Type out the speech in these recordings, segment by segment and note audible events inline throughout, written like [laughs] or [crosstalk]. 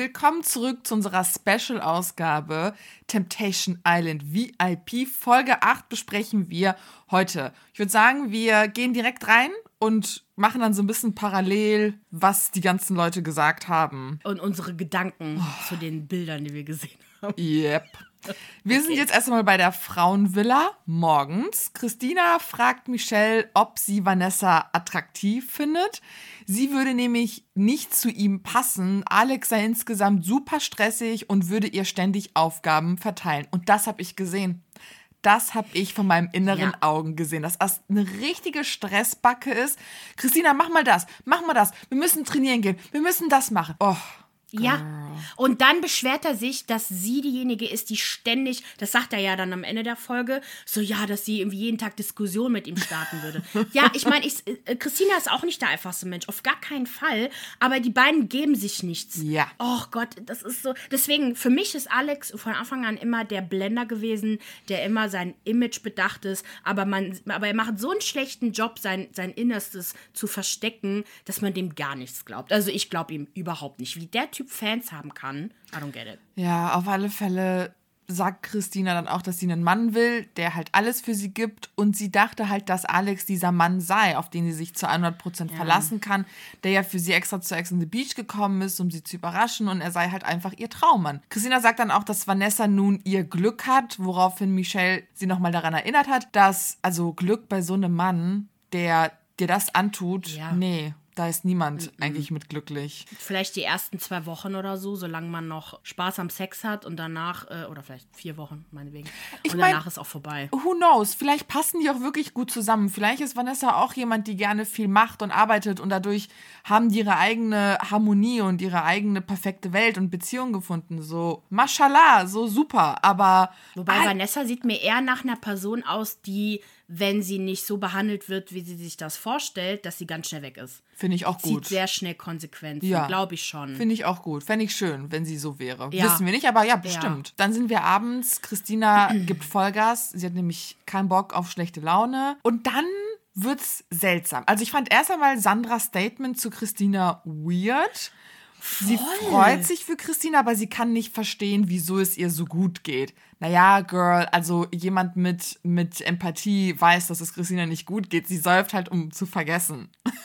Willkommen zurück zu unserer Special-Ausgabe Temptation Island VIP. Folge 8 besprechen wir heute. Ich würde sagen, wir gehen direkt rein und machen dann so ein bisschen parallel, was die ganzen Leute gesagt haben. Und unsere Gedanken Oh. zu den Bildern, die wir gesehen haben. Yep. Wir sind jetzt erstmal bei der Frauenvilla morgens. Christina fragt Michelle, ob sie Vanessa attraktiv findet. Sie würde nämlich nicht zu ihm passen. Alex sei insgesamt super stressig und würde ihr ständig Aufgaben verteilen. Und das habe ich gesehen. Das habe ich von meinem inneren Ja. Augen gesehen, dass das eine richtige Stressbacke ist. Christina, mach mal das, mach mal das. Wir müssen trainieren gehen. Wir müssen das machen. Oh, Ja. Und dann beschwert er sich, dass sie diejenige ist, die ständig, das sagt er ja dann am Ende der Folge, so ja, dass sie irgendwie jeden Tag Diskussion mit ihm starten würde. [laughs] ja, ich meine, äh, Christina ist auch nicht der einfachste Mensch, auf gar keinen Fall, aber die beiden geben sich nichts. Ja. Oh Gott, das ist so. Deswegen, für mich ist Alex von Anfang an immer der Blender gewesen, der immer sein Image bedacht ist, aber, man, aber er macht so einen schlechten Job, sein, sein Innerstes zu verstecken, dass man dem gar nichts glaubt. Also ich glaube ihm überhaupt nicht. Wie der Typ Fans haben kann, I don't get it. Ja, auf alle Fälle sagt Christina dann auch, dass sie einen Mann will, der halt alles für sie gibt. Und sie dachte halt, dass Alex dieser Mann sei, auf den sie sich zu 100% verlassen kann, der ja für sie extra zu Ex on the Beach gekommen ist, um sie zu überraschen. Und er sei halt einfach ihr Traummann. Christina sagt dann auch, dass Vanessa nun ihr Glück hat, woraufhin Michelle sie nochmal daran erinnert hat, dass, also Glück bei so einem Mann, der dir das antut, Ja. nee. Da ist niemand eigentlich mit glücklich. Vielleicht die ersten zwei Wochen oder so, solange man noch Spaß am Sex hat und danach, äh, oder vielleicht vier Wochen, meinetwegen. Ich und mein- danach ist auch vorbei. Who knows? Vielleicht passen die auch wirklich gut zusammen. Vielleicht ist Vanessa auch jemand, die gerne viel macht und arbeitet und dadurch haben die ihre eigene Harmonie und ihre eigene perfekte Welt und Beziehung gefunden. So, mashallah, so super. Aber Wobei Ah, Vanessa sieht mir eher nach einer Person aus, die, wenn sie nicht so behandelt wird, wie sie sich das vorstellt, dass sie ganz schnell weg ist. finde ich auch Zieht gut. sehr schnell Konsequenzen, Ja. glaube ich schon. Finde ich auch gut. Fände ich schön, wenn sie so wäre. Ja. Wissen wir nicht, aber ja, bestimmt. Dann sind wir abends. Christina [clears throat] gibt Vollgas. Sie hat nämlich keinen Bock auf schlechte Laune. Und dann wird's seltsam. Also ich fand erst einmal Sandras Statement zu Christina weird. Sie freut sich für Christina, aber sie kann nicht verstehen, wieso es ihr so gut geht. Naja, Girl, also jemand mit, mit Empathie weiß, dass es Christina nicht gut geht. Sie säuft halt, um zu vergessen. [laughs]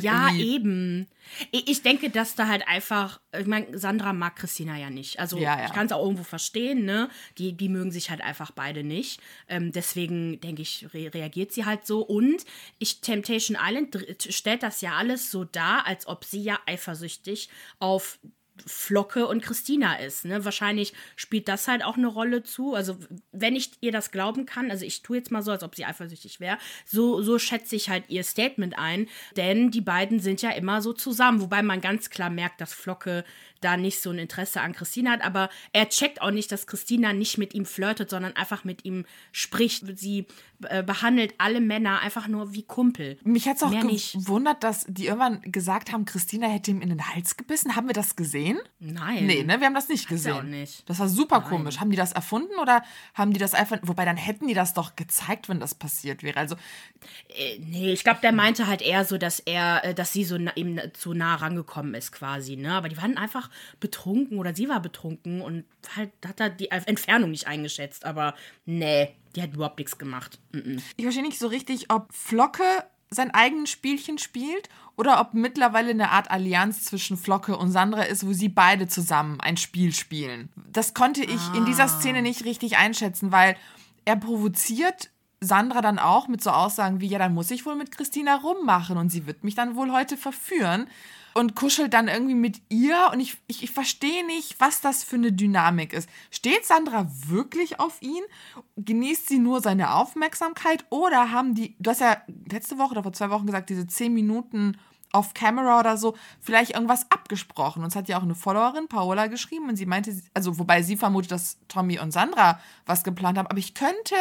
Ja, irgendwie- eben. Ich denke, dass da halt einfach, ich meine, Sandra mag Christina ja nicht. Also Ja, ja. ich kann es auch irgendwo verstehen, ne? Die, die mögen sich halt einfach beide nicht. Ähm, deswegen denke ich, re reagiert sie halt so. Und ich, Temptation Island stellt das ja alles so dar, als ob sie ja eifersüchtig auf Flocke und Christina ist. Ne? Wahrscheinlich spielt das halt auch eine Rolle zu. Also, wenn ich ihr das glauben kann, also ich tue jetzt mal so, als ob sie eifersüchtig wäre, so, so schätze ich halt ihr Statement ein. Denn die beiden sind ja immer so zusammen. Wobei man ganz klar merkt, dass Flocke da nicht so ein Interesse an Christina hat. Aber er checkt auch nicht, dass Christina nicht mit ihm flirtet, sondern einfach mit ihm spricht. Sie äh, behandelt alle Männer einfach nur wie Kumpel. Mich hat es auch Mehr nicht. gewundert, dass die irgendwann gesagt haben, Christina hätte ihm in den Hals gebissen. Haben wir das gesehen? Nein. Nee, ne? Wir haben das nicht gesehen. auch nicht. Das war super komisch. Haben die das erfunden oder haben die das einfach. Wobei, dann hätten die das doch gezeigt, wenn das passiert wäre. Also, Äh, Nee, ich glaube, der meinte halt eher so, dass er, äh, dass sie so na, ihm zu nah rangekommen ist quasi, ne? Aber die waren einfach betrunken oder sie war betrunken und halt hat er die Entfernung nicht eingeschätzt. Aber nee, die hat überhaupt nichts gemacht. Mhm. ich verstehe nicht so richtig, ob Flocke sein eigenes Spielchen spielt oder ob mittlerweile eine Art Allianz zwischen Flocke und Sandra ist, wo sie beide zusammen ein Spiel spielen. Das konnte ich in dieser Szene nicht richtig einschätzen, weil er provoziert Sandra dann auch mit so Aussagen wie, ja, dann muss ich wohl mit Christina rummachen und sie wird mich dann wohl heute verführen und kuschelt dann irgendwie mit ihr und ich, ich, ich verstehe nicht, was das für eine Dynamik ist. Steht Sandra wirklich auf ihn? Genießt sie nur seine Aufmerksamkeit oder haben die, du hast ja letzte Woche oder vor zwei Wochen gesagt, diese zehn Minuten off Camera oder so, vielleicht irgendwas abgesprochen. Und es hat ja auch eine Followerin, Paola, geschrieben und sie meinte, also wobei sie vermutet, dass Tommy und Sandra was geplant haben, aber ich könnte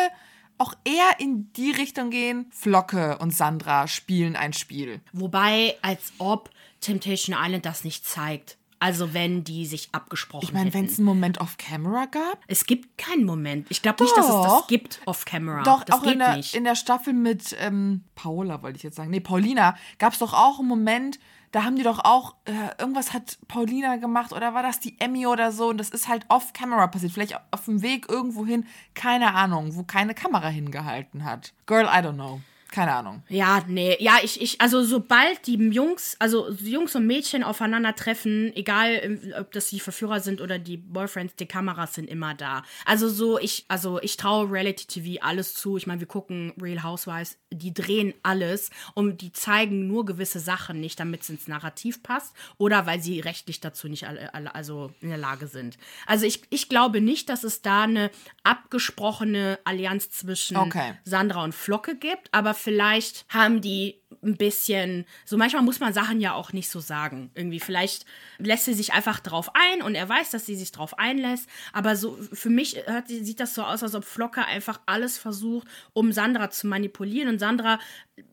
auch eher in die Richtung gehen, Flocke und Sandra spielen ein Spiel. Wobei, als ob Temptation Island das nicht zeigt. Also wenn die sich abgesprochen Ich meine, wenn es einen Moment off Camera gab, Es gibt keinen Moment. Ich glaube nicht, dass es das gibt off-camera. doch das auch in der, nicht. in der Staffel mit ähm, Paola, wollte ich jetzt sagen, nee, Paulina, gab es doch auch einen Moment, da haben die doch auch, äh, irgendwas hat Paulina gemacht oder war das die Emmy oder so und das ist halt off-camera passiert, vielleicht auf dem Weg irgendwo hin, keine Ahnung, wo keine Kamera hingehalten hat. Girl, I don't know. Keine Ahnung. Ja, nee, ja, ich, ich, also sobald die Jungs, also Jungs und Mädchen aufeinandertreffen, egal ähm, ob das die Verführer sind oder die Boyfriends, die Kameras sind immer da. Also so, ich, also ich traue Reality TV alles zu. Ich meine, wir gucken Real Housewives, die drehen alles und die zeigen nur gewisse Sachen nicht, damit es ins Narrativ passt oder weil sie rechtlich dazu nicht alle, alle, also in der Lage sind. Also ich, ich glaube nicht, dass es da eine abgesprochene Allianz zwischen Okay. Sandra und Flocke gibt, aber vielleicht haben die ein bisschen, so manchmal muss man Sachen ja auch nicht so sagen. Irgendwie, vielleicht lässt sie sich einfach drauf ein und er weiß, dass sie sich drauf einlässt. Aber so für mich hört, sieht das so aus, als ob Flocke einfach alles versucht, um Sandra zu manipulieren. Und Sandra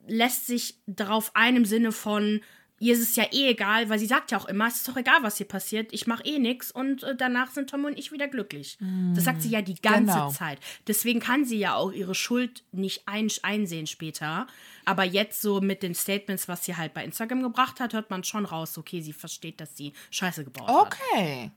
lässt sich darauf ein im Sinne von, ihr ist es ja eh egal, weil sie sagt ja auch immer, es ist doch egal, was hier passiert, ich mache eh nichts und äh, danach sind Tom und ich wieder glücklich. Das sagt sie ja die ganze Genau. Zeit. Deswegen kann sie ja auch ihre Schuld nicht ein einsehen später. Aber jetzt so mit den Statements, was sie halt bei Instagram gebracht hat, hört man schon raus, okay, sie versteht, dass sie Scheiße gebaut hat. Okay.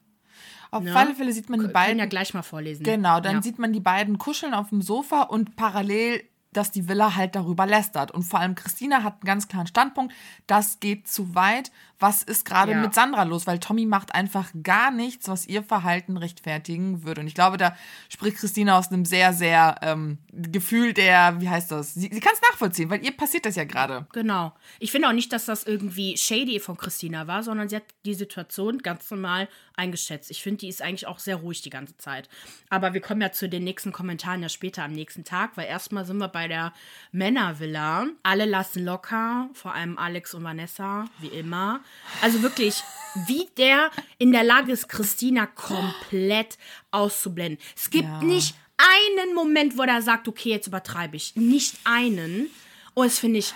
Auf Ne? alle Fälle sieht man die Können beiden. ja gleich mal vorlesen. Genau, dann ja. sieht man die beiden kuscheln auf dem Sofa und parallel, dass die Villa halt darüber lästert. Und vor allem Christina hat einen ganz klaren Standpunkt, das geht zu weit. Was ist gerade Ja. mit Sandra los? Weil Tommy macht einfach gar nichts, was ihr Verhalten rechtfertigen würde. Und ich glaube, da spricht Christina aus einem sehr, sehr ähm, Gefühl der, wie heißt das? Sie, sie kann es nachvollziehen, weil ihr passiert das ja gerade. Genau. Ich finde auch nicht, dass das irgendwie shady von Christina war, sondern sie hat die Situation ganz normal eingeschätzt. Ich finde, die ist eigentlich auch sehr ruhig die ganze Zeit. Aber wir kommen ja zu den nächsten Kommentaren ja später am nächsten Tag, weil erstmal sind wir bei der Männervilla. Alle lassen locker, vor allem Alex und Vanessa, wie immer. Also wirklich, wie der in der Lage ist, Christina komplett auszublenden. Es gibt Ja. nicht einen Moment, wo er sagt, okay, jetzt übertreibe ich. Nicht einen. Und das finde ich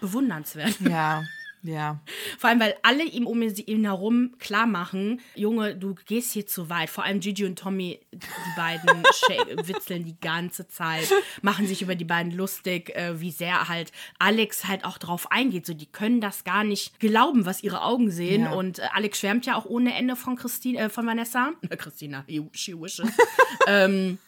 bewundernswert. Ja, ja. Vor allem, weil alle ihm um ihn herum klar machen, Junge, du gehst hier zu weit. Vor allem Gigi und Tommy, die beiden [laughs] witzeln die ganze Zeit, machen sich über die beiden lustig, äh, wie sehr halt Alex halt auch drauf eingeht. So, die können das gar nicht glauben, was ihre Augen sehen. Ja. Und äh, Alex schwärmt ja auch ohne Ende von Christine, äh, von Vanessa. Christina, she wishes. [laughs] ähm,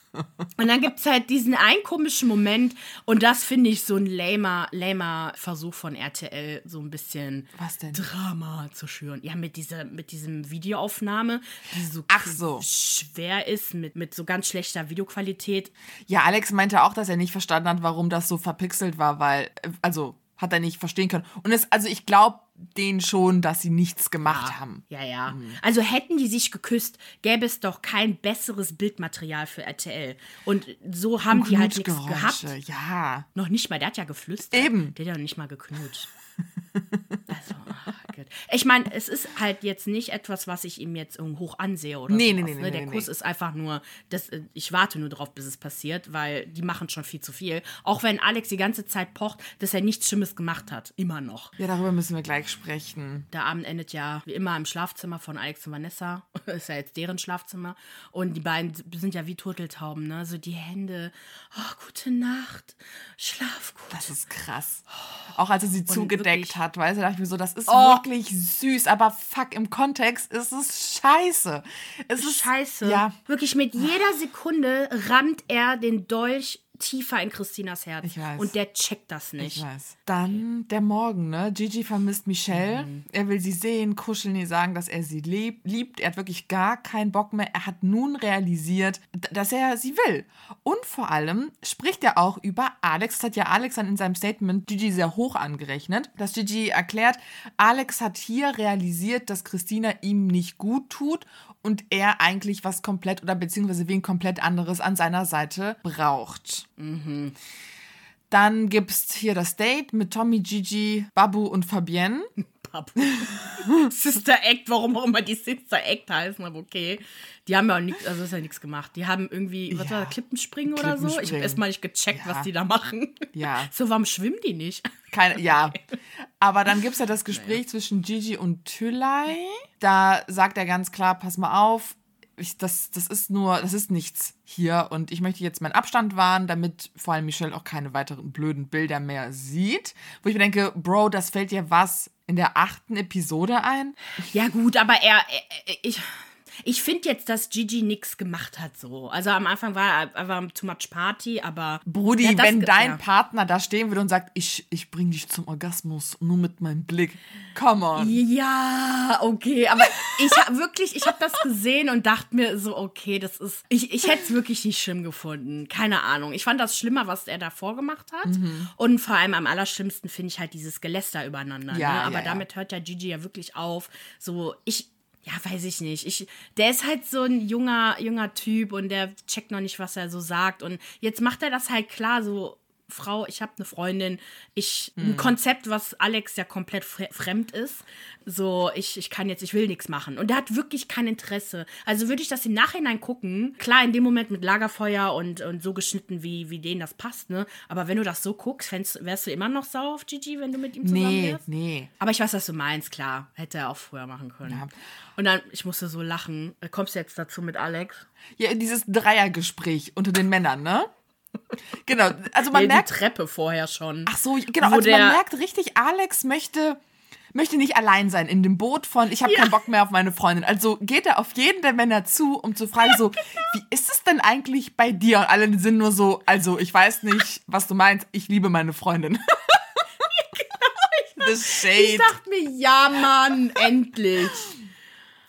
und dann gibt es halt diesen einen komischen Moment und das finde ich so ein lamer, lamer Versuch von RTL, so ein bisschen? Drama zu schüren. Ja, mit dieser, mit diesem Videoaufnahme, die so, Ach so. schwer ist, mit, mit so ganz schlechter Videoqualität. Ja, Alex meinte auch, dass er nicht verstanden hat, warum das so verpixelt war, weil, äh, also, hat er nicht verstehen können. Und es, also ich glaube denen schon, dass sie nichts gemacht haben. Ja, ja. Mhm. Also hätten die sich geküsst, gäbe es doch kein besseres Bildmaterial für RTL. Und so haben die halt nichts gehabt. Ja. Noch nicht mal, der hat ja geflüstert. Eben. Der hat ja noch nicht mal geknutscht. [laughs] also, Ich meine, es ist halt jetzt nicht etwas, was ich ihm jetzt hoch ansehe oder Nee, sowas, nee, nee, ne? Der nee, Kuss nee. ist einfach nur, das, äh, ich warte nur drauf, bis es passiert, weil die machen schon viel zu viel. Auch wenn Alex die ganze Zeit pocht, dass er nichts Schlimmes gemacht hat. Immer noch. Ja, darüber müssen wir gleich sprechen. Der Abend endet ja wie immer im Schlafzimmer von Alex und Vanessa. [laughs] ist ja jetzt deren Schlafzimmer. Und die beiden sind ja wie Turteltauben, ne? So die Hände. Oh, gute Nacht. Schlaf gut. Das ist krass. Auch als er sie zugedeckt wirklich- hat, weißt du, dachte ich mir so, das ist Oh. wirklich süß, aber fuck, im Kontext ist es scheiße. Es ist Scheiße. Ja, Wirklich mit jeder Sekunde rammt er den Dolch tiefer in Christinas Herz. Ich weiß. Und der checkt das ich nicht. weiß. Dann der Morgen, ne? Gigi vermisst Michelle. Mhm. Er will sie sehen, kuscheln, ihr sagen, dass er sie lieb, liebt. Er hat wirklich gar keinen Bock mehr. Er hat nun realisiert, dass er sie will. Und vor allem spricht er auch über Alex. Das hat ja Alex dann in seinem Statement Gigi sehr hoch angerechnet. Dass Gigi erklärt, Alex hat hier realisiert, dass Christina ihm nicht gut tut und er eigentlich was komplett oder beziehungsweise wen komplett anderes an seiner Seite braucht. Dann gibt's hier das Date mit Tommy, Gigi, Babu und Fabienne. [laughs] Papu. Sister Act, warum auch immer die Sister Act heißen, aber okay. Die haben ja auch nichts, also ist ja nichts gemacht. Die haben irgendwie, was Ja. war das, Klippenspringen oder so? Ich habe Klippenspringen. erst mal nicht gecheckt, Ja. was die da machen. Ja. [laughs] So, warum schwimmen die nicht? Keine, ja. [laughs] Aber dann gibt's ja das Gespräch zwischen Gigi und Tülay. Da sagt er ganz klar, pass mal auf, ich, das, das ist nur, das ist nichts hier und ich möchte jetzt meinen Abstand wahren, damit vor allem Michelle auch keine weiteren blöden Bilder mehr sieht. Wo ich mir denke, Bro, das fällt dir was in der achten Episode ein? Ja, gut, aber er, er ich. Ich finde jetzt, dass Gigi nichts gemacht hat so. Also am Anfang war er too much Party, aber. Brudi, wenn dein ja. Partner da stehen würde und sagt, ich, ich bring dich zum Orgasmus nur mit meinem Blick. Come on. Ja, okay. Aber ich habe wirklich, ich habe das gesehen und dachte mir so, okay, das ist. Ich, ich hätte es wirklich nicht schlimm gefunden. Keine Ahnung. Ich fand das schlimmer, was er davor gemacht hat. Mhm. Und vor allem am allerschlimmsten finde ich halt dieses Geläster übereinander. Ja, ne? Aber ja, damit hört ja Gigi ja wirklich auf. So, ich ja, weiß ich nicht. Ich, der ist halt so ein junger, junger Typ und der checkt noch nicht, was er so sagt. Und jetzt macht er das halt klar, so, Frau, ich habe eine Freundin, ich ein hm. Konzept, was Alex ja komplett fremd ist. So, ich, ich kann jetzt, ich will nichts machen. Und der hat wirklich kein Interesse. Also würde ich das im Nachhinein gucken, klar, in dem Moment mit Lagerfeuer und, und so geschnitten, wie, wie denen das passt, ne? Aber wenn du das so guckst, wärst, wärst du immer noch sauer auf Gigi, wenn du mit ihm zusammen nee, wärst? Nee, nee. Aber ich weiß, was du meinst, klar. Hätte er auch früher machen können. Ja. Und dann, ich musste so lachen. Kommst du jetzt dazu mit Alex? Ja, dieses Dreiergespräch unter den Männern, ne? Genau, also man nee, merkt. Die Treppe vorher schon. Ach so, genau, also man merkt richtig, Alex möchte, möchte nicht allein sein in dem Boot von, ich habe ja. keinen Bock mehr auf meine Freundin. Also geht er auf jeden der Männer zu, um zu fragen, so, genau. [laughs] wie ist es denn eigentlich bei dir? Und alle sind nur so, also ich weiß nicht, was du meinst, ich liebe meine Freundin. [laughs] The Shade. Ich dachte mir, ja, Mann, endlich.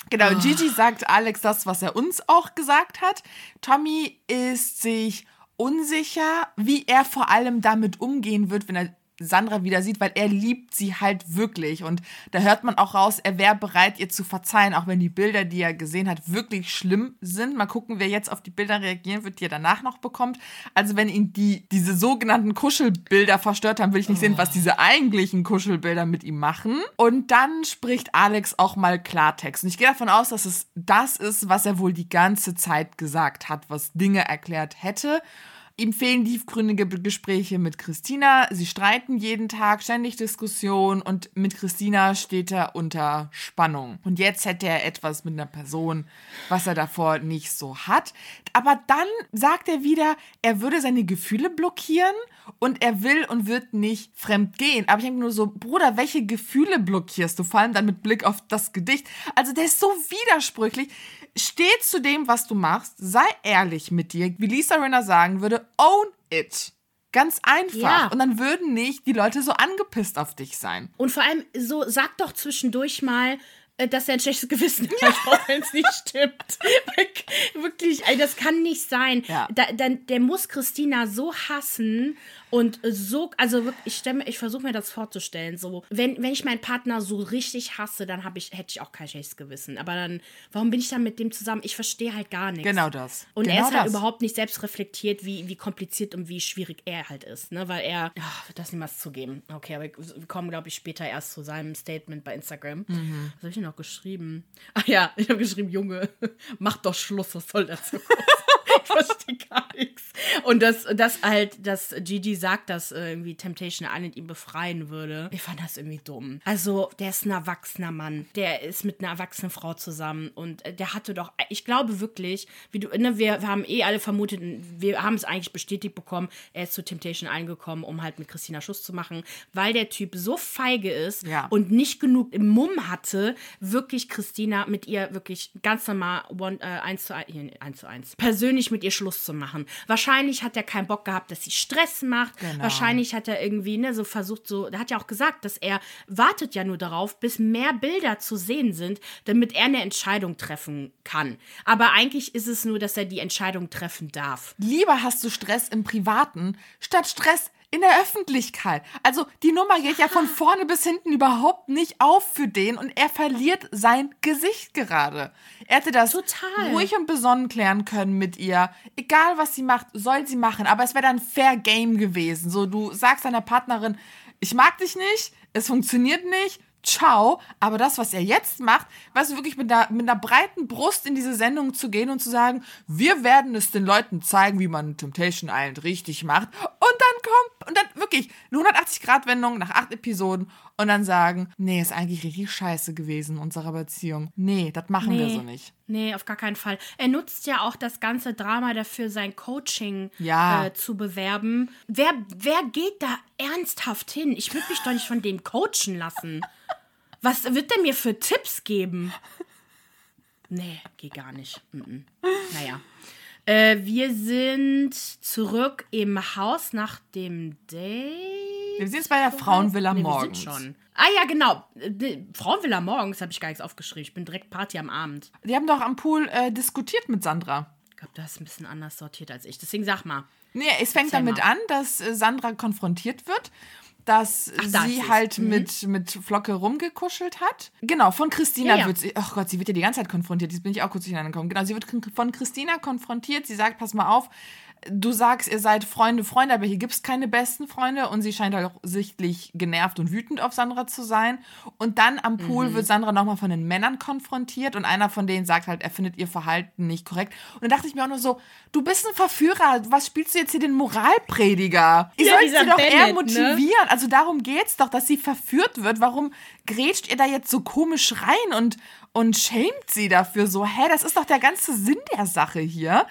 Genau, oh. Gigi sagt Alex das, was er uns auch gesagt hat. Tommy ist sich unsicher, wie er vor allem damit umgehen wird, wenn er Sandra wieder sieht, weil er liebt sie halt wirklich. Und da hört man auch raus, er wäre bereit, ihr zu verzeihen, auch wenn die Bilder, die er gesehen hat, wirklich schlimm sind. Mal gucken, wer jetzt auf die Bilder reagieren wird, die er danach noch bekommt. Also wenn ihn die, diese sogenannten Kuschelbilder verstört haben, will ich nicht sehen, was diese eigentlichen Kuschelbilder mit ihm machen. Und dann spricht Alex auch mal Klartext. Und ich gehe davon aus, dass es das ist, was er wohl die ganze Zeit gesagt hat, was Dinge erklärt hätte. Ihm fehlen tiefgründige Gespräche mit Christina. Sie streiten jeden Tag, ständig Diskussion und mit Christina steht er unter Spannung. Und jetzt hätte er etwas mit einer Person, was er davor nicht so hat. Aber dann sagt er wieder, er würde seine Gefühle blockieren und er will und wird nicht fremd gehen. Aber ich denke nur so, Bruder, welche Gefühle blockierst du? Vor allem dann mit Blick auf das Gedicht. Also der ist so widersprüchlich. Steh zu dem, was du machst. Sei ehrlich mit dir. Wie Lisa Renner sagen würde, own it. Ganz einfach. Ja. Und dann würden nicht die Leute so angepisst auf dich sein. Und vor allem so, sag doch zwischendurch mal, dass er ein schlechtes Gewissen hat, auch wenn es nicht stimmt. [laughs] Wirklich, das kann nicht sein. Ja. Da, da, der muss Christina so hassen und so, also wirklich, ich, ich versuche mir das vorzustellen. So, wenn, wenn ich meinen Partner so richtig hasse, dann ich, hätte ich auch kein schlechtes Gewissen. Aber dann, warum bin ich dann mit dem zusammen? Ich verstehe halt gar nichts. Genau das. Und genau er ist halt das. überhaupt nicht selbst reflektiert, wie, wie kompliziert und wie schwierig er halt ist. Ne? Weil er, ach, das niemals zugeben. Okay, aber wir kommen, glaube ich, später erst zu seinem Statement bei Instagram. Mhm. Was habe ich denn noch geschrieben? Ach [laughs] ja, ich habe geschrieben, Junge, [laughs] mach doch Schluss, was soll das? [laughs] ich verstehe gar nichts. Und das, das halt, dass Gigi sagt, dass irgendwie Temptation Island ihn befreien würde. Ich fand das irgendwie dumm. Also, der ist ein erwachsener Mann. Der ist mit einer erwachsenen Frau zusammen. Und äh, der hatte doch, ich glaube wirklich, wie du, ne, wir, wir haben eh alle vermutet, wir haben es eigentlich bestätigt bekommen, er ist zu Temptation eingekommen, um halt mit Christina Schuss zu machen, weil der Typ so feige ist ja. und nicht genug im Mumm hatte, wirklich Christina mit ihr wirklich ganz normal one, äh, eins zu eins, zu eins persönlich mit ihr Schluss zu machen. Wahrscheinlich hat er keinen Bock gehabt, dass sie Stress macht. Genau. Wahrscheinlich hat er irgendwie ne, so versucht, so, er hat ja auch gesagt, dass er wartet ja nur darauf, bis mehr Bilder zu sehen sind, damit er eine Entscheidung treffen kann. Aber eigentlich ist es nur, dass er die Entscheidung treffen darf. Lieber hast du Stress im Privaten statt Stress in der Öffentlichkeit. Also die Nummer geht ja von vorne bis hinten überhaupt nicht auf für den und er verliert sein Gesicht gerade. Er hätte das Total. ruhig und besonnen klären können mit ihr. Egal was sie macht, soll sie machen. Aber es wäre dann fair Game gewesen. So, du sagst deiner Partnerin, ich mag dich nicht, es funktioniert nicht, ciao. Aber das, was er jetzt macht, du, wirklich mit einer, mit einer breiten Brust in diese Sendung zu gehen und zu sagen, wir werden es den Leuten zeigen, wie man Temptation Island richtig macht. Und dann kommt, und dann wirklich eine 180-Grad-Wendung nach acht Episoden und dann sagen, nee, ist eigentlich richtig scheiße gewesen, unsere Beziehung. Nee, das machen wir so nicht. Nee, auf gar keinen Fall. Er nutzt ja auch das ganze Drama dafür, sein Coaching Ja. äh, zu bewerben. Wer, wer geht da ernsthaft hin? Ich würde mich doch nicht von dem coachen lassen. Was wird der mir für Tipps geben? Nee, geht gar nicht. Mhm. Naja. Äh, wir sind zurück im Haus nach dem Date. Wir sind jetzt bei der Frauenvilla Nee, wir morgens. sind schon. Ah ja, genau. Äh, Frauenvilla morgens habe ich gar nichts aufgeschrieben. Ich bin direkt Party am Abend. Die haben doch am Pool äh, diskutiert mit Sandra. Ich glaube, du hast ein bisschen anders sortiert als ich. Deswegen sag mal. Nee, es fängt Erzähl damit mal. an, dass äh, Sandra konfrontiert wird, dass Ach, da ist sie halt Mhm. mit, mit Flocke rumgekuschelt hat. Genau, von Christina Ja, ja. wird sie, ach Gott, sie wird ja die ganze Zeit konfrontiert, jetzt bin ich auch kurz durcheinander gekommen. Genau, sie wird von Christina konfrontiert, sie sagt, pass mal auf, du sagst, ihr seid Freunde, Freunde, aber hier gibt es keine besten Freunde und sie scheint halt auch sichtlich genervt und wütend auf Sandra zu sein. Und dann am Pool Mhm. wird Sandra nochmal von den Männern konfrontiert und einer von denen sagt halt, er findet ihr Verhalten nicht korrekt. Und dann dachte ich mir auch nur so, du bist ein Verführer, was spielst du jetzt hier den Moralprediger? Ich Ja, soll dieser sie doch eher Bennett, ne? motivieren. Also darum geht's doch, dass sie verführt wird. Warum grätscht ihr da jetzt so komisch rein und, und schämt sie dafür so? Hä, das ist doch der ganze Sinn der Sache hier.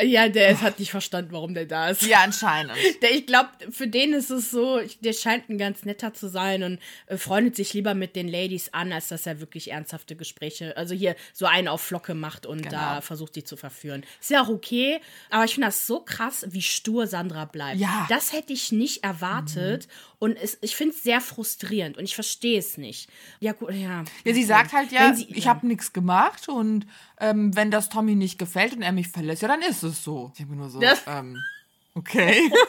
Ja, der hat nicht verstanden, warum der da ist. Ja, anscheinend. [laughs] Der, ich glaube, für den ist es so, der scheint ein ganz netter zu sein und äh, freundet sich lieber mit den Ladies an, als dass er wirklich ernsthafte Gespräche, also hier so einen auf Flocke macht und Genau. da versucht, die zu verführen. Ist ja auch okay, aber ich finde das so krass, wie stur Sandra bleibt. Ja. Das hätte ich nicht erwartet und es, ich finde es sehr frustrierend und ich verstehe es nicht. Ja, gut, ja. Ja, sie sagt halt ja, sie- ich ja. habe nichts gemacht und ähm, wenn das Tommy nicht gefällt und er mich verlässt, ja, dann ist es so. Ich denke mir nur so, Das- ähm, okay. [laughs]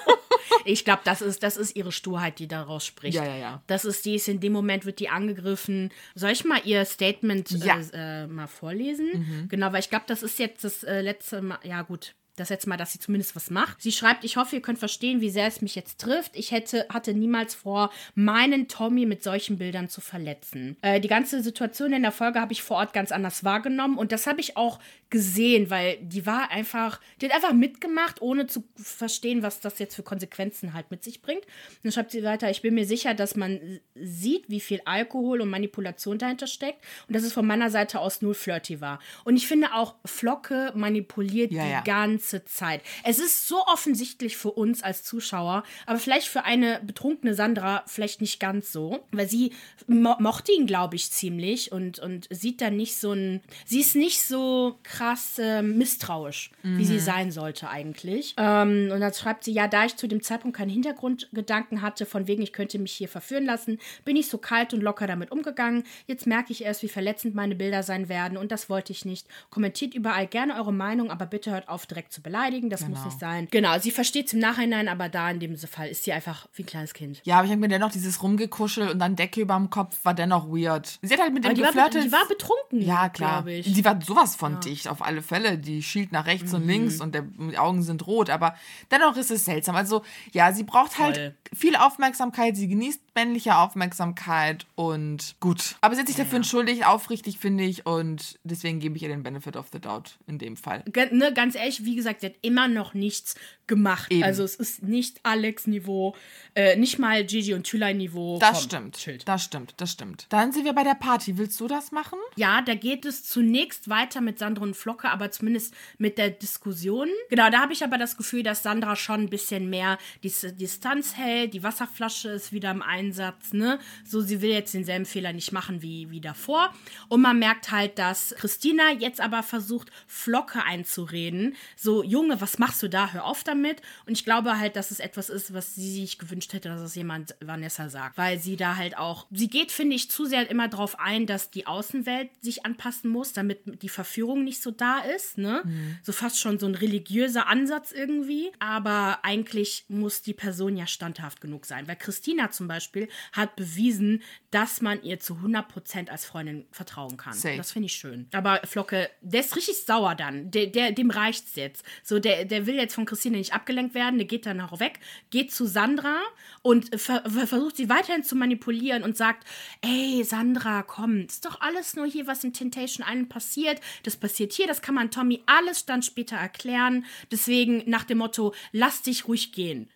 Ich glaube, das ist, das ist ihre Sturheit, die daraus spricht. Ja, ja, ja. Das ist die, ist in dem Moment wird die angegriffen. Soll ich mal ihr Statement Ja. Mhm. äh, äh, mal vorlesen? Genau, weil ich glaube, das ist jetzt das äh, letzte Mal. Ja, gut. Das letzte Mal, dass sie zumindest was macht. Sie schreibt, ich hoffe, ihr könnt verstehen, wie sehr es mich jetzt trifft. Ich hätte, hatte niemals vor, meinen Tommy mit solchen Bildern zu verletzen. Äh, die ganze Situation in der Folge habe ich vor Ort ganz anders wahrgenommen und das habe ich auch gesehen, weil die war einfach, die hat einfach mitgemacht, ohne zu verstehen, was das jetzt für Konsequenzen halt mit sich bringt. Dann schreibt sie weiter, ich bin mir sicher, dass man sieht, wie viel Alkohol und Manipulation dahinter steckt und dass es von meiner Seite aus null flirty war. Und ich finde auch, Flocke manipuliert Ja, die ja. ganze Zeit. Es ist so offensichtlich für uns als Zuschauer, aber vielleicht für eine betrunkene Sandra vielleicht nicht ganz so, weil sie mo mochte ihn, glaube ich, ziemlich und, und sieht dann nicht so ein, sie ist nicht so krass ähm, misstrauisch, wie sie sein sollte eigentlich. Ähm, und dann schreibt sie, ja, da ich zu dem Zeitpunkt keinen Hintergrundgedanken hatte, von wegen, ich könnte mich hier verführen lassen, bin ich so kalt und locker damit umgegangen. Jetzt merke ich erst, wie verletzend meine Bilder sein werden und das wollte ich nicht. Kommentiert überall gerne eure Meinung, aber bitte hört auf, direkt zu beleidigen. Das muss nicht sein. Genau, sie versteht es im Nachhinein, aber da in dem Fall ist sie einfach wie ein kleines Kind. Ja, aber ich habe mir dennoch dieses Rumgekuschel und dann Decke überm Kopf war dennoch weird. Sie hat halt mit dem die geflirtet. die war betrunken. Ja, klar. glaube ich. Sie war sowas von dicht, auf alle Fälle. Die schielt nach rechts Mhm. und links und der, die Augen sind rot. Aber dennoch ist es seltsam. Also, ja, sie braucht halt Voll. viel Aufmerksamkeit. Sie genießt männliche Aufmerksamkeit und gut. Aber sie hat sich dafür entschuldigt, aufrichtig, finde ich. Und deswegen gebe ich ihr den Benefit of the doubt in dem Fall. Ge- ne, ganz ehrlich, wie gesagt, sie hat immer noch nichts gemacht. Eben. Also es ist nicht Alex-Niveau, äh, nicht mal Gigi und Thyla-Niveau. Das Komm, stimmt. chillt. Das stimmt, das stimmt. Dann sind wir bei der Party. Willst du das machen? Ja, da geht es zunächst weiter mit Sandra und Flocke, aber zumindest mit der Diskussion. Genau, da habe ich aber das Gefühl, dass Sandra schon ein bisschen mehr die Distanz hält. Die Wasserflasche ist wieder im Einsatz, ne? So, sie will jetzt denselben Fehler nicht machen wie, wie davor. Und man merkt halt, dass Christina jetzt aber versucht, Flocke einzureden. So, Junge, was machst du da? Hör auf damit. Und ich glaube halt, dass es etwas ist, was sie sich gewünscht hätte, dass es jemand Vanessa sagt. Weil sie da halt auch, sie geht, finde ich, zu sehr immer darauf ein, dass die Außenwelt sich anpassen muss, damit die Verführung nicht so da ist. Ne? So fast schon so ein religiöser Ansatz irgendwie. Aber eigentlich muss die Person ja standhaft genug sein. Weil Christina zum Beispiel Beispiel, hat bewiesen, dass man ihr zu 100% als Freundin vertrauen kann. Safe. Das finde ich schön. Aber Flocke, der ist richtig sauer dann. Der, der, dem reicht's jetzt. So, der, der will jetzt von Christine nicht abgelenkt werden. Der geht dann auch weg, geht zu Sandra und ver ver- versucht sie weiterhin zu manipulieren und sagt, ey, Sandra, komm, ist doch alles nur hier, was in Temptation Island passiert. Das passiert hier, das kann man Tommy alles dann später erklären. Deswegen nach dem Motto, lass dich ruhig gehen.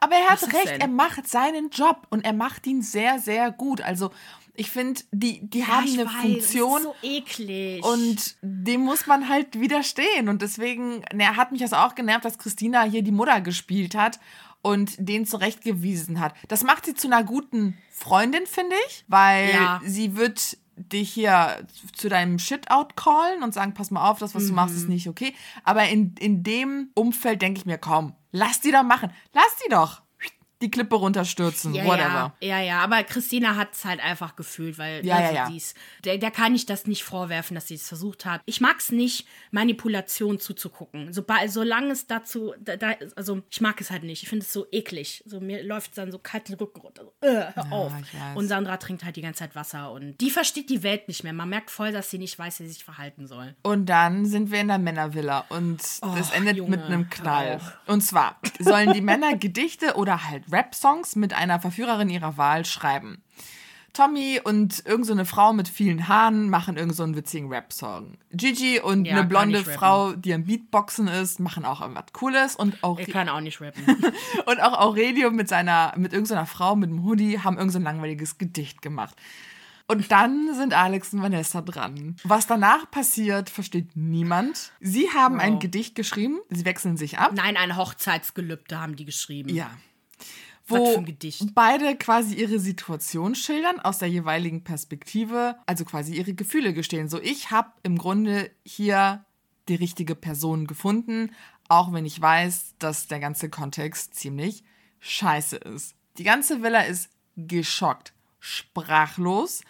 Aber er hat Was recht, er macht seinen Job und er macht ihn sehr, sehr gut. Also ich finde, die, die haben ich eine weiß, Funktion. Das ist so eklig. Und dem muss man halt widerstehen. Und deswegen, ne, hat mich das auch genervt, dass Christina hier die Mutter gespielt hat und den zurechtgewiesen hat. Das macht sie zu einer guten Freundin, finde ich, weil Ja. sie wird dich hier zu deinem Shit-out callen und sagen, pass mal auf, das, was du machst, Mhm. ist nicht okay. Aber in, in dem Umfeld denke ich mir, komm, lass die doch machen. Lass die doch die Klippe runterstürzen, ja, whatever. Ja, ja, ja, aber Christina hat es halt einfach gefühlt, weil Ja, also ja, ja. die ist- der, der kann ich das nicht vorwerfen, dass sie es versucht hat. Ich mag es nicht, Manipulation zuzugucken. Sobald, solange es dazu, da, da, also ich mag es halt nicht. Ich finde es so eklig. So, mir läuft dann so kalt den Rücken runter. So, äh, hör auf. Und Sandra trinkt halt die ganze Zeit Wasser und die versteht die Welt nicht mehr. Man merkt voll, dass sie nicht weiß, wie sie sich verhalten soll. Und dann sind wir in der Männervilla und das endet Junge, mit einem Knall. hör Und zwar sollen die Männer Gedichte oder halt Rap-Songs mit einer Verführerin ihrer Wahl schreiben. Tommy und irgend so eine Frau mit vielen Haaren machen irgend so einen witzigen Rap-Song. Gigi und Ja, eine blonde. Frau, die am Beatboxen ist, machen auch irgendwas Cooles und auch Ich kann auch nicht rappen. [laughs] und auch Aurelio mit seiner, mit irgendeiner Frau mit einem Hoodie haben irgend so ein langweiliges Gedicht gemacht. Und dann sind Alex und Vanessa dran. Was danach passiert, versteht niemand. Sie haben ein Gedicht geschrieben, sie wechseln sich ab. Nein, ein Hochzeitsgelübde haben die geschrieben. Ja. Wo beide quasi ihre Situation schildern aus der jeweiligen Perspektive, also quasi ihre Gefühle gestehen. So, ich habe im Grunde hier die richtige Person gefunden, auch wenn ich weiß, dass der ganze Kontext ziemlich scheiße ist. Die ganze Villa ist geschockt, sprachlos.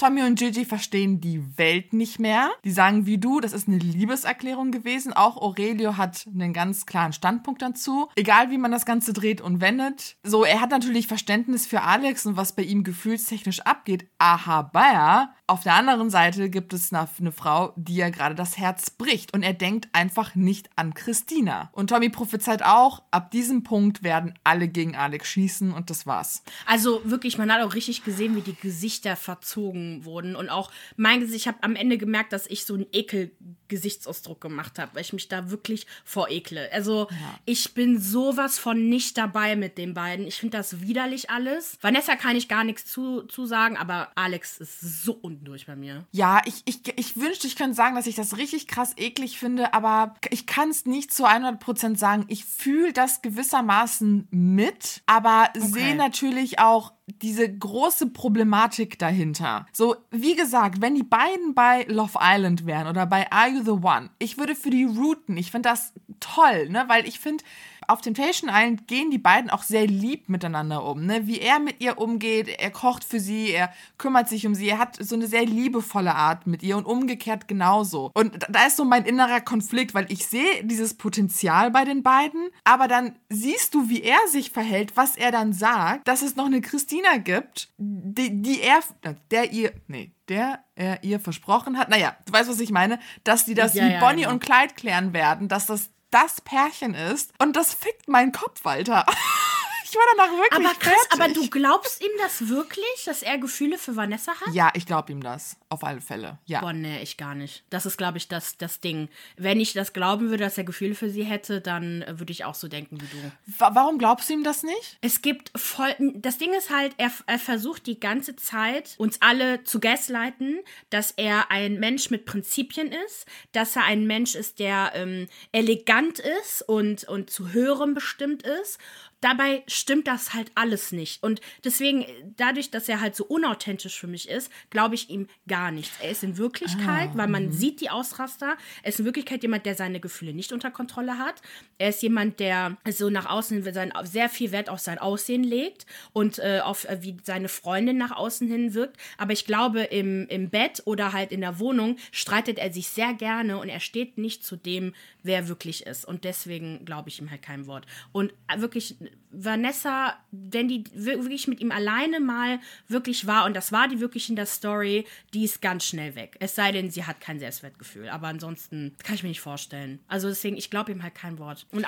Tommy und Gigi verstehen die Welt nicht mehr. Die sagen wie du, das ist eine Liebeserklärung gewesen. Auch Aurelio hat einen ganz klaren Standpunkt dazu. Egal wie man das Ganze dreht und wendet. So, er hat natürlich Verständnis für Alex und was bei ihm gefühlstechnisch abgeht. Aber auf der anderen Seite gibt es eine, eine Frau, die ja gerade das Herz bricht. Und er denkt einfach nicht an Christina. Und Tommy prophezeit auch, ab diesem Punkt werden alle gegen Alex schießen und das war's. Also wirklich, man hat auch richtig gesehen, wie die Gesichter verzogen wurden. Und auch mein Gesicht, ich habe am Ende gemerkt, dass ich so einen Ekel-Gesichtsausdruck gemacht habe, weil ich mich da wirklich vorekle. Also ich bin sowas von nicht dabei mit den beiden. Ich finde das widerlich alles. Vanessa kann ich gar nichts zu, zu sagen, aber Alex ist so unten durch bei mir. Ja, ich, ich, ich wünschte, ich könnte sagen, dass ich das richtig krass eklig finde, aber ich kann es nicht zu 100% sagen. Ich fühle das gewissermaßen mit, aber sehe natürlich auch diese große Problematik dahinter. So, wie gesagt, wenn die beiden bei Love Island wären oder bei Are You the One, ich würde für die routen. Ich finde das toll, ne, weil ich finde, auf Temptation Island gehen die beiden auch sehr lieb miteinander um, ne? Wie er mit ihr umgeht, er kocht für sie, er kümmert sich um sie, er hat so eine sehr liebevolle Art mit ihr und umgekehrt genauso. Und da ist so mein innerer Konflikt, weil ich sehe dieses Potenzial bei den beiden, aber dann siehst du, wie er sich verhält, was er dann sagt, dass es noch eine Christina gibt, die, die er, der ihr, nee, der er ihr versprochen hat, naja, du weißt, was ich meine, dass die das Ja, wie ja, Bonnie genau. und Clyde klären werden, dass das das Pärchen ist und das fickt meinen Kopf, Walter. [laughs] Ich war danach wirklich Aber krass, fertig. aber du glaubst ihm das wirklich, dass er Gefühle für Vanessa hat? Ja, ich glaube ihm das. Auf alle Fälle. Ja. Boah, nee, ich gar nicht. Das ist, glaube ich, das, das Ding. Wenn ich das glauben würde, dass er Gefühle für sie hätte, dann äh, würde ich auch so denken wie du. Wa- Warum glaubst du ihm das nicht? Es gibt voll. Das Ding ist halt, er, er versucht die ganze Zeit, uns alle zu gaslighten, dass er ein Mensch mit Prinzipien ist, dass er ein Mensch ist, der ähm, elegant ist und, und zu Hörem bestimmt ist. Dabei stimmt das halt alles nicht. Und deswegen, dadurch, dass er halt so unauthentisch für mich ist, glaube ich ihm gar nichts. Er ist in Wirklichkeit, weil man sieht die Ausraster, er ist in Wirklichkeit jemand, der seine Gefühle nicht unter Kontrolle hat. Er ist jemand, der so nach außen hin sein, sehr viel Wert auf sein Aussehen legt und äh, auf äh, wie seine Freundin nach außen hin wirkt. Aber ich glaube, im, im Bett oder halt in der Wohnung streitet er sich sehr gerne und er steht nicht zu dem, wer er wirklich ist. Und deswegen glaube ich ihm halt kein Wort. Und äh, wirklich, Vanessa, wenn die wirklich mit ihm alleine mal wirklich war, und das war die wirklich in der Story, die ist ganz schnell weg. Es sei denn, sie hat kein Selbstwertgefühl. Aber ansonsten kann ich mir nicht vorstellen. Also deswegen, ich glaube ihm halt kein Wort. Und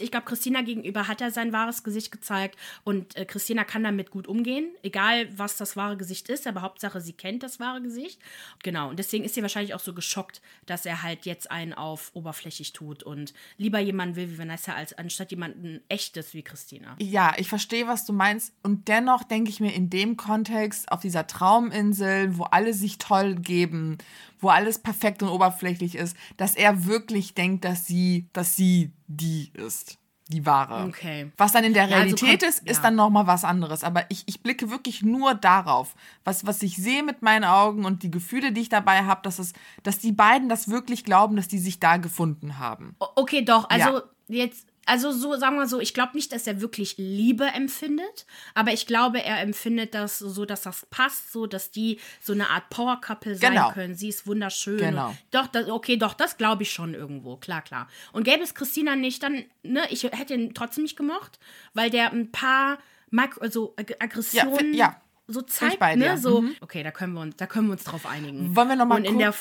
ich glaube, Christina gegenüber hat er sein wahres Gesicht gezeigt. Und äh, Christina kann damit gut umgehen. Egal, was das wahre Gesicht ist. Aber Hauptsache, sie kennt das wahre Gesicht. Genau. Und deswegen ist sie wahrscheinlich auch so geschockt, dass er halt jetzt einen auf oberflächlich tut und lieber jemanden will wie Vanessa, als anstatt jemanden echtes wie Christina. Ja, ich verstehe, was du meinst. Und dennoch denke ich mir in dem Kontext, auf dieser Trauminsel, wo alle sich toll geben, wo alles perfekt und oberflächlich ist, dass er wirklich denkt, dass sie, dass sie die ist die wahre. Okay. Was dann in der Realität ja, also ist, ist ja. dann nochmal was anderes. Aber ich, ich blicke wirklich nur darauf, was, was ich sehe mit meinen Augen und die Gefühle, die ich dabei habe, dass, es, dass die beiden das wirklich glauben, dass die sich da gefunden haben. Okay, doch. Also ja. jetzt also so, sagen wir so, ich glaube nicht, dass er wirklich Liebe empfindet, aber ich glaube, er empfindet das so, dass das passt, so, dass die so eine Art Power-Couple sein genau. können. Sie ist wunderschön. Genau. Doch, das, okay, doch, das glaube ich schon irgendwo, klar, klar. Und gäbe es Christina nicht, dann, ne, ich hätte ihn trotzdem nicht gemocht, weil der ein paar Mak also Aggressionen ja, ja. so zeigt, ne, so, mhm. okay, da können wir uns, da können wir uns drauf einigen. Wollen wir nochmal Und in der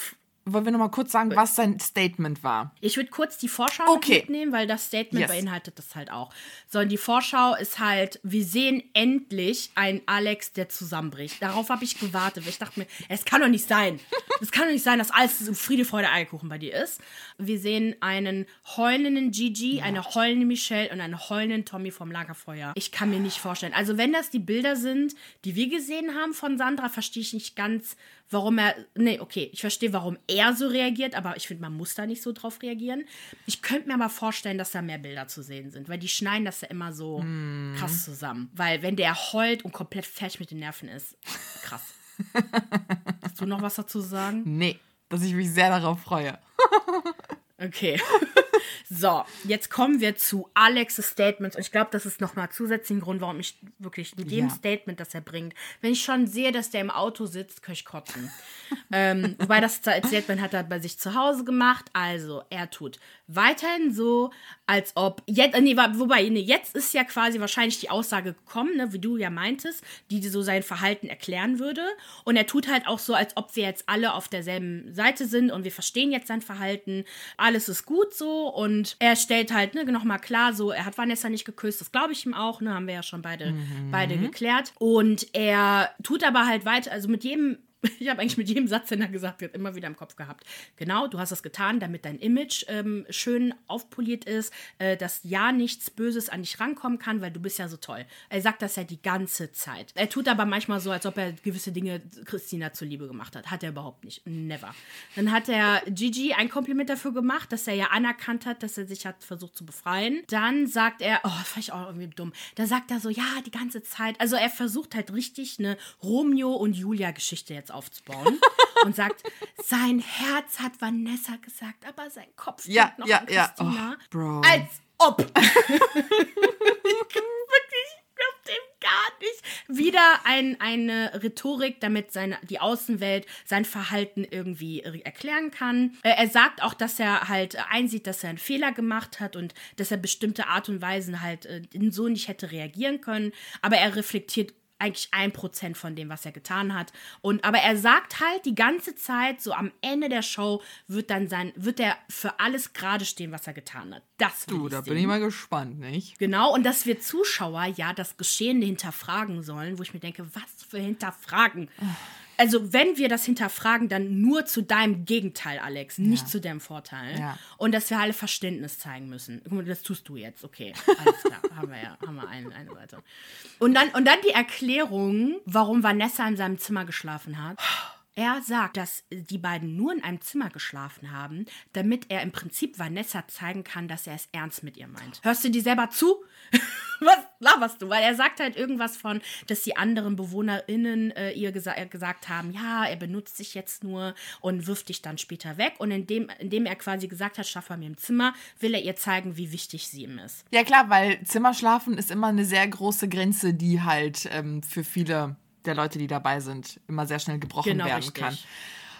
wollen wir noch mal kurz sagen, was sein Statement war? Ich würde kurz die Vorschau okay. mitnehmen, weil das Statement yes. beinhaltet das halt auch. Sondern die Vorschau ist halt, wir sehen endlich einen Alex, der zusammenbricht. Darauf habe ich gewartet. Ich dachte mir, es kann doch nicht sein. Es kann doch nicht sein, dass alles so Friede, Freude, Eierkuchen bei dir ist. Wir sehen einen heulenden Gigi, ja. eine heulende Michelle und einen heulenden Tommy vom Lagerfeuer. Ich kann mir nicht vorstellen. Also wenn das die Bilder sind, die wir gesehen haben von Sandra, verstehe ich nicht ganz, warum er. Nee, okay, ich verstehe, warum er so reagiert, aber ich finde, man muss da nicht so drauf reagieren. Ich könnte mir aber vorstellen, dass da mehr Bilder zu sehen sind, weil die schneiden das ja immer so mm. krass zusammen. Weil wenn der heult und komplett fertig mit den Nerven ist, krass. [laughs] Hast du noch was dazu sagen? Nee, dass ich mich sehr darauf freue. okay. [laughs] So, jetzt kommen wir zu Alex' Statements. Und ich glaube, das ist nochmal zusätzlichen Grund, warum ich wirklich mit dem ja. Statement, das er bringt, wenn ich schon sehe, dass der im Auto sitzt, kann ich kotzen. [laughs] ähm, wobei das Statement hat er bei sich zu Hause gemacht. Also, er tut weiterhin so, als ob jetzt, nee, wobei, nee, jetzt ist ja quasi wahrscheinlich die Aussage gekommen, ne, wie du ja meintest, die so sein Verhalten erklären würde. Und er tut halt auch so, als ob wir jetzt alle auf derselben Seite sind und wir verstehen jetzt sein Verhalten. Alles ist gut so und er stellt halt, ne, nochmal klar, so, er hat Vanessa nicht geküsst, das glaube ich ihm auch, ne, haben wir ja schon beide, mhm. beide geklärt. Und er tut aber halt weiter, also mit jedem [laughs] ich habe eigentlich mit jedem Satz, den er gesagt hat, immer wieder im Kopf gehabt. Genau, du hast das getan, damit dein Image ähm, schön aufpoliert ist, äh, dass ja nichts Böses an dich rankommen kann, weil du bist ja so toll. Er sagt das ja die ganze Zeit. Er tut aber manchmal so, als ob er gewisse Dinge Christina zuliebe gemacht hat. Hat er überhaupt nicht. Never. Dann hat er Gigi ein Kompliment dafür gemacht, dass er ja anerkannt hat, dass er sich hat versucht zu befreien. Dann sagt er, oh, fand ich auch irgendwie dumm. Da sagt er so, ja, die ganze Zeit. Also er versucht halt richtig eine Romeo und Julia Geschichte jetzt aufzubauen [laughs] und sagt, sein Herz hat Vanessa gesagt, aber sein Kopf ja, noch ja, an Christina. Ja. Oh, Bro. Als ob. [laughs] Wirklich, dem gar nicht. Wieder ein, eine Rhetorik, damit seine, die Außenwelt sein Verhalten irgendwie erklären kann. Äh, er sagt auch, dass er halt einsieht, dass er einen Fehler gemacht hat und dass er bestimmte Art und Weisen halt äh, so nicht hätte reagieren können. Aber er reflektiert eigentlich ein Prozent von dem, was er getan hat. Und aber er sagt halt die ganze Zeit, so am Ende der Show wird dann sein, wird er für alles gerade stehen, was er getan hat. Das Du, da bin ich mal gespannt, nicht? Genau, und dass wir Zuschauer ja das Geschehene hinterfragen sollen, wo ich mir denke, was für hinterfragen. Also wenn wir das hinterfragen, dann nur zu deinem Gegenteil, Alex, nicht ja. zu deinem Vorteil. Ja. Und dass wir alle Verständnis zeigen müssen. Das tust du jetzt, okay. Alles klar, [laughs] haben wir ja, haben wir eine, eine Seite. Und dann, und dann die Erklärung, warum Vanessa in seinem Zimmer geschlafen hat. Er sagt, dass die beiden nur in einem Zimmer geschlafen haben, damit er im Prinzip Vanessa zeigen kann, dass er es ernst mit ihr meint. Hörst du die selber zu? [laughs] Was laberst du? Weil er sagt halt irgendwas von, dass die anderen BewohnerInnen äh, ihr gesa äh, gesagt haben, ja, er benutzt sich jetzt nur und wirft dich dann später weg. Und indem, indem er quasi gesagt hat, schaff mir im Zimmer, will er ihr zeigen, wie wichtig sie ihm ist. Ja klar, weil Zimmerschlafen ist immer eine sehr große Grenze, die halt ähm, für viele der Leute, die dabei sind, immer sehr schnell gebrochen genau, werden richtig. kann.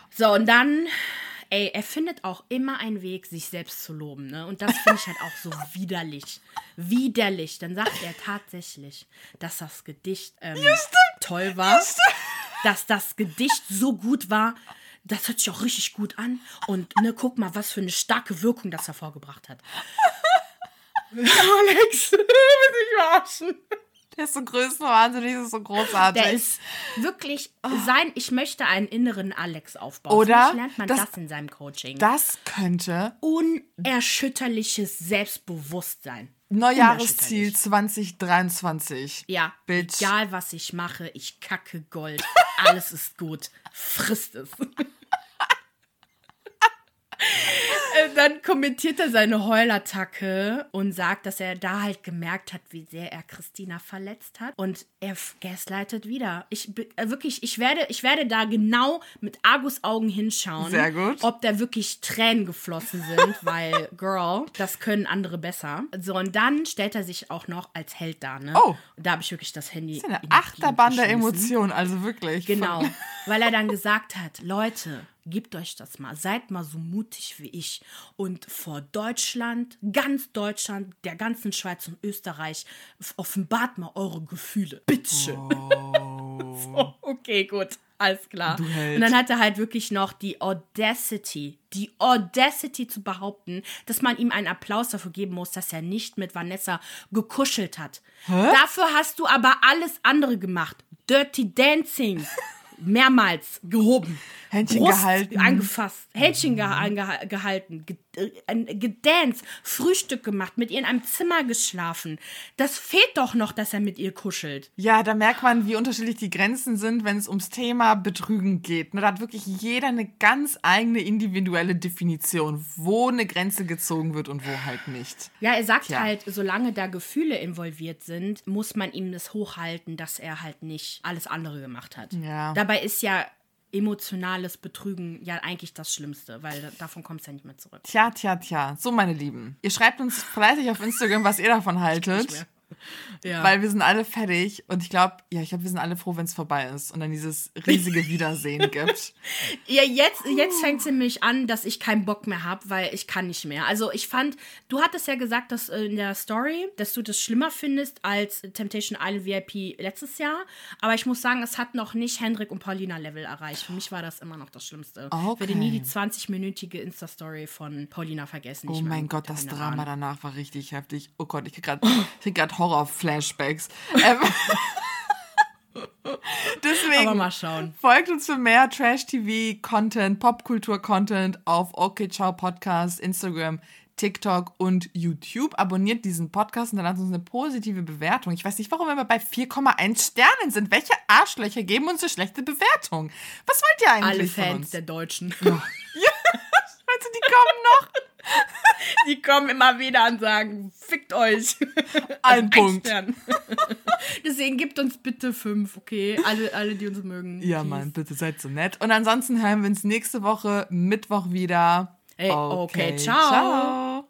So, und dann ey, er findet auch immer einen Weg, sich selbst zu loben, ne? Und das finde ich halt auch so [laughs] widerlich. Widerlich. Dann sagt er tatsächlich, dass das Gedicht ähm, toll war. Dass das Gedicht so gut war. Das hört sich auch richtig gut an. Und ne, guck mal, was für eine starke Wirkung das hervorgebracht hat. [laughs] Alex, [laughs] will mich verarschen. [laughs] Der ist so größenwahnsinnig, ist so großartig. Der ist wirklich sein, ich möchte einen inneren Alex aufbauen. Oder Vielleicht lernt man das, das- in seinem Coaching. das könnte Unerschütterliches Selbstbewusstsein. Neujahresziel Unerschütterlich. 2023. Ja, Bitch. egal was ich mache, ich kacke Gold. Alles ist gut. Frisst es. [laughs] Äh, Dann kommentiert er seine Heulattacke und sagt, dass er da halt gemerkt hat, wie sehr er Christina verletzt hat. Und er gaslightet wieder. Ich äh, wirklich, ich werde, ich werde da genau mit Argus Augen hinschauen, Sehr gut. ob da wirklich Tränen geflossen sind, [laughs] weil, Girl, das können andere besser. So, und dann stellt er sich auch noch als Held dar, ne? Oh. Und da habe ich wirklich das Handy. Das ist eine Achterbahn der. Emotionen, also wirklich. Genau, weil er dann gesagt hat, Leute, gebt euch das mal, seid mal so mutig wie ich und vor Deutschland, ganz Deutschland, der ganzen Schweiz und Österreich offenbart mal eure Gefühle. Bitteschön. [laughs] so, okay, gut. Alles klar. Und dann hat er halt wirklich noch die Audacity, die Audacity zu behaupten, dass man ihm einen Applaus dafür geben muss, dass er nicht mit Vanessa gekuschelt hat. Dafür hast du aber alles andere gemacht. Dirty Dancing. [laughs] Mehrmals gehoben. Händchen Brust gehalten. angefasst, Händchen ge angeha- gehalten, ge äh, gedanced, Frühstück gemacht, mit ihr in einem Zimmer geschlafen. Das fehlt doch noch, dass er mit ihr kuschelt. Ja, da merkt man, wie unterschiedlich die Grenzen sind, wenn es ums Thema Betrügen geht. Ne, Da hat wirklich jeder eine ganz eigene individuelle Definition, wo eine Grenze gezogen wird und wo halt nicht. Ja, er sagt Tja. halt, solange da Gefühle involviert sind, muss man ihm das hochhalten, dass er halt nicht alles andere gemacht hat. Ja. Dabei ist ja emotionales Betrügen ja eigentlich das Schlimmste, weil da- davon kommt es ja nicht mehr zurück. Tja, tja, tja. So, meine Lieben. Ihr schreibt uns fleißig auf Instagram, was ihr davon haltet. Ja. Weil wir sind alle fertig und ich glaube, ja, ich glaube, wir sind alle froh, wenn es vorbei ist und dann dieses riesige [laughs] Wiedersehen gibt. Ja, jetzt, jetzt fängt es nämlich an, dass ich keinen Bock mehr habe, weil ich kann nicht mehr. Also ich fand, du hattest ja gesagt, dass in der Story, dass du das schlimmer findest als Temptation Island VIP letztes Jahr. Aber ich muss sagen, es hat noch nicht Hendrik und Paulina Level erreicht. Für mich war das immer noch das Schlimmste. Ich werde nie die 20-minütige Insta-Story von Paulina vergessen. Oh mein Gott, das Drama danach war richtig heftig. Oh Gott, ich krieg gerade Horror-Flashbacks. Ähm, [laughs] Deswegen folgt uns für mehr Trash-TV-Content, Popkultur-Content auf Okay Ciao Podcast, Instagram, TikTok und YouTube. Abonniert diesen Podcast und dann lasst uns eine positive Bewertung. Ich weiß nicht, warum wir bei 4,1 Sternen sind. Welche Arschlöcher geben uns eine schlechte Bewertung? Was wollt ihr eigentlich Alle Fans der Deutschen. [laughs] Meinst du, die kommen noch? [laughs] Die kommen immer wieder und sagen, fickt euch. Ein [laughs] Punkt. Stern. [laughs] Deswegen gibt uns bitte fünf, okay? Alle, alle die uns mögen. Ja, Peace. Mann, bitte seid so nett. Und ansonsten hören wir uns nächste Woche Mittwoch wieder. Ey, okay, ciao.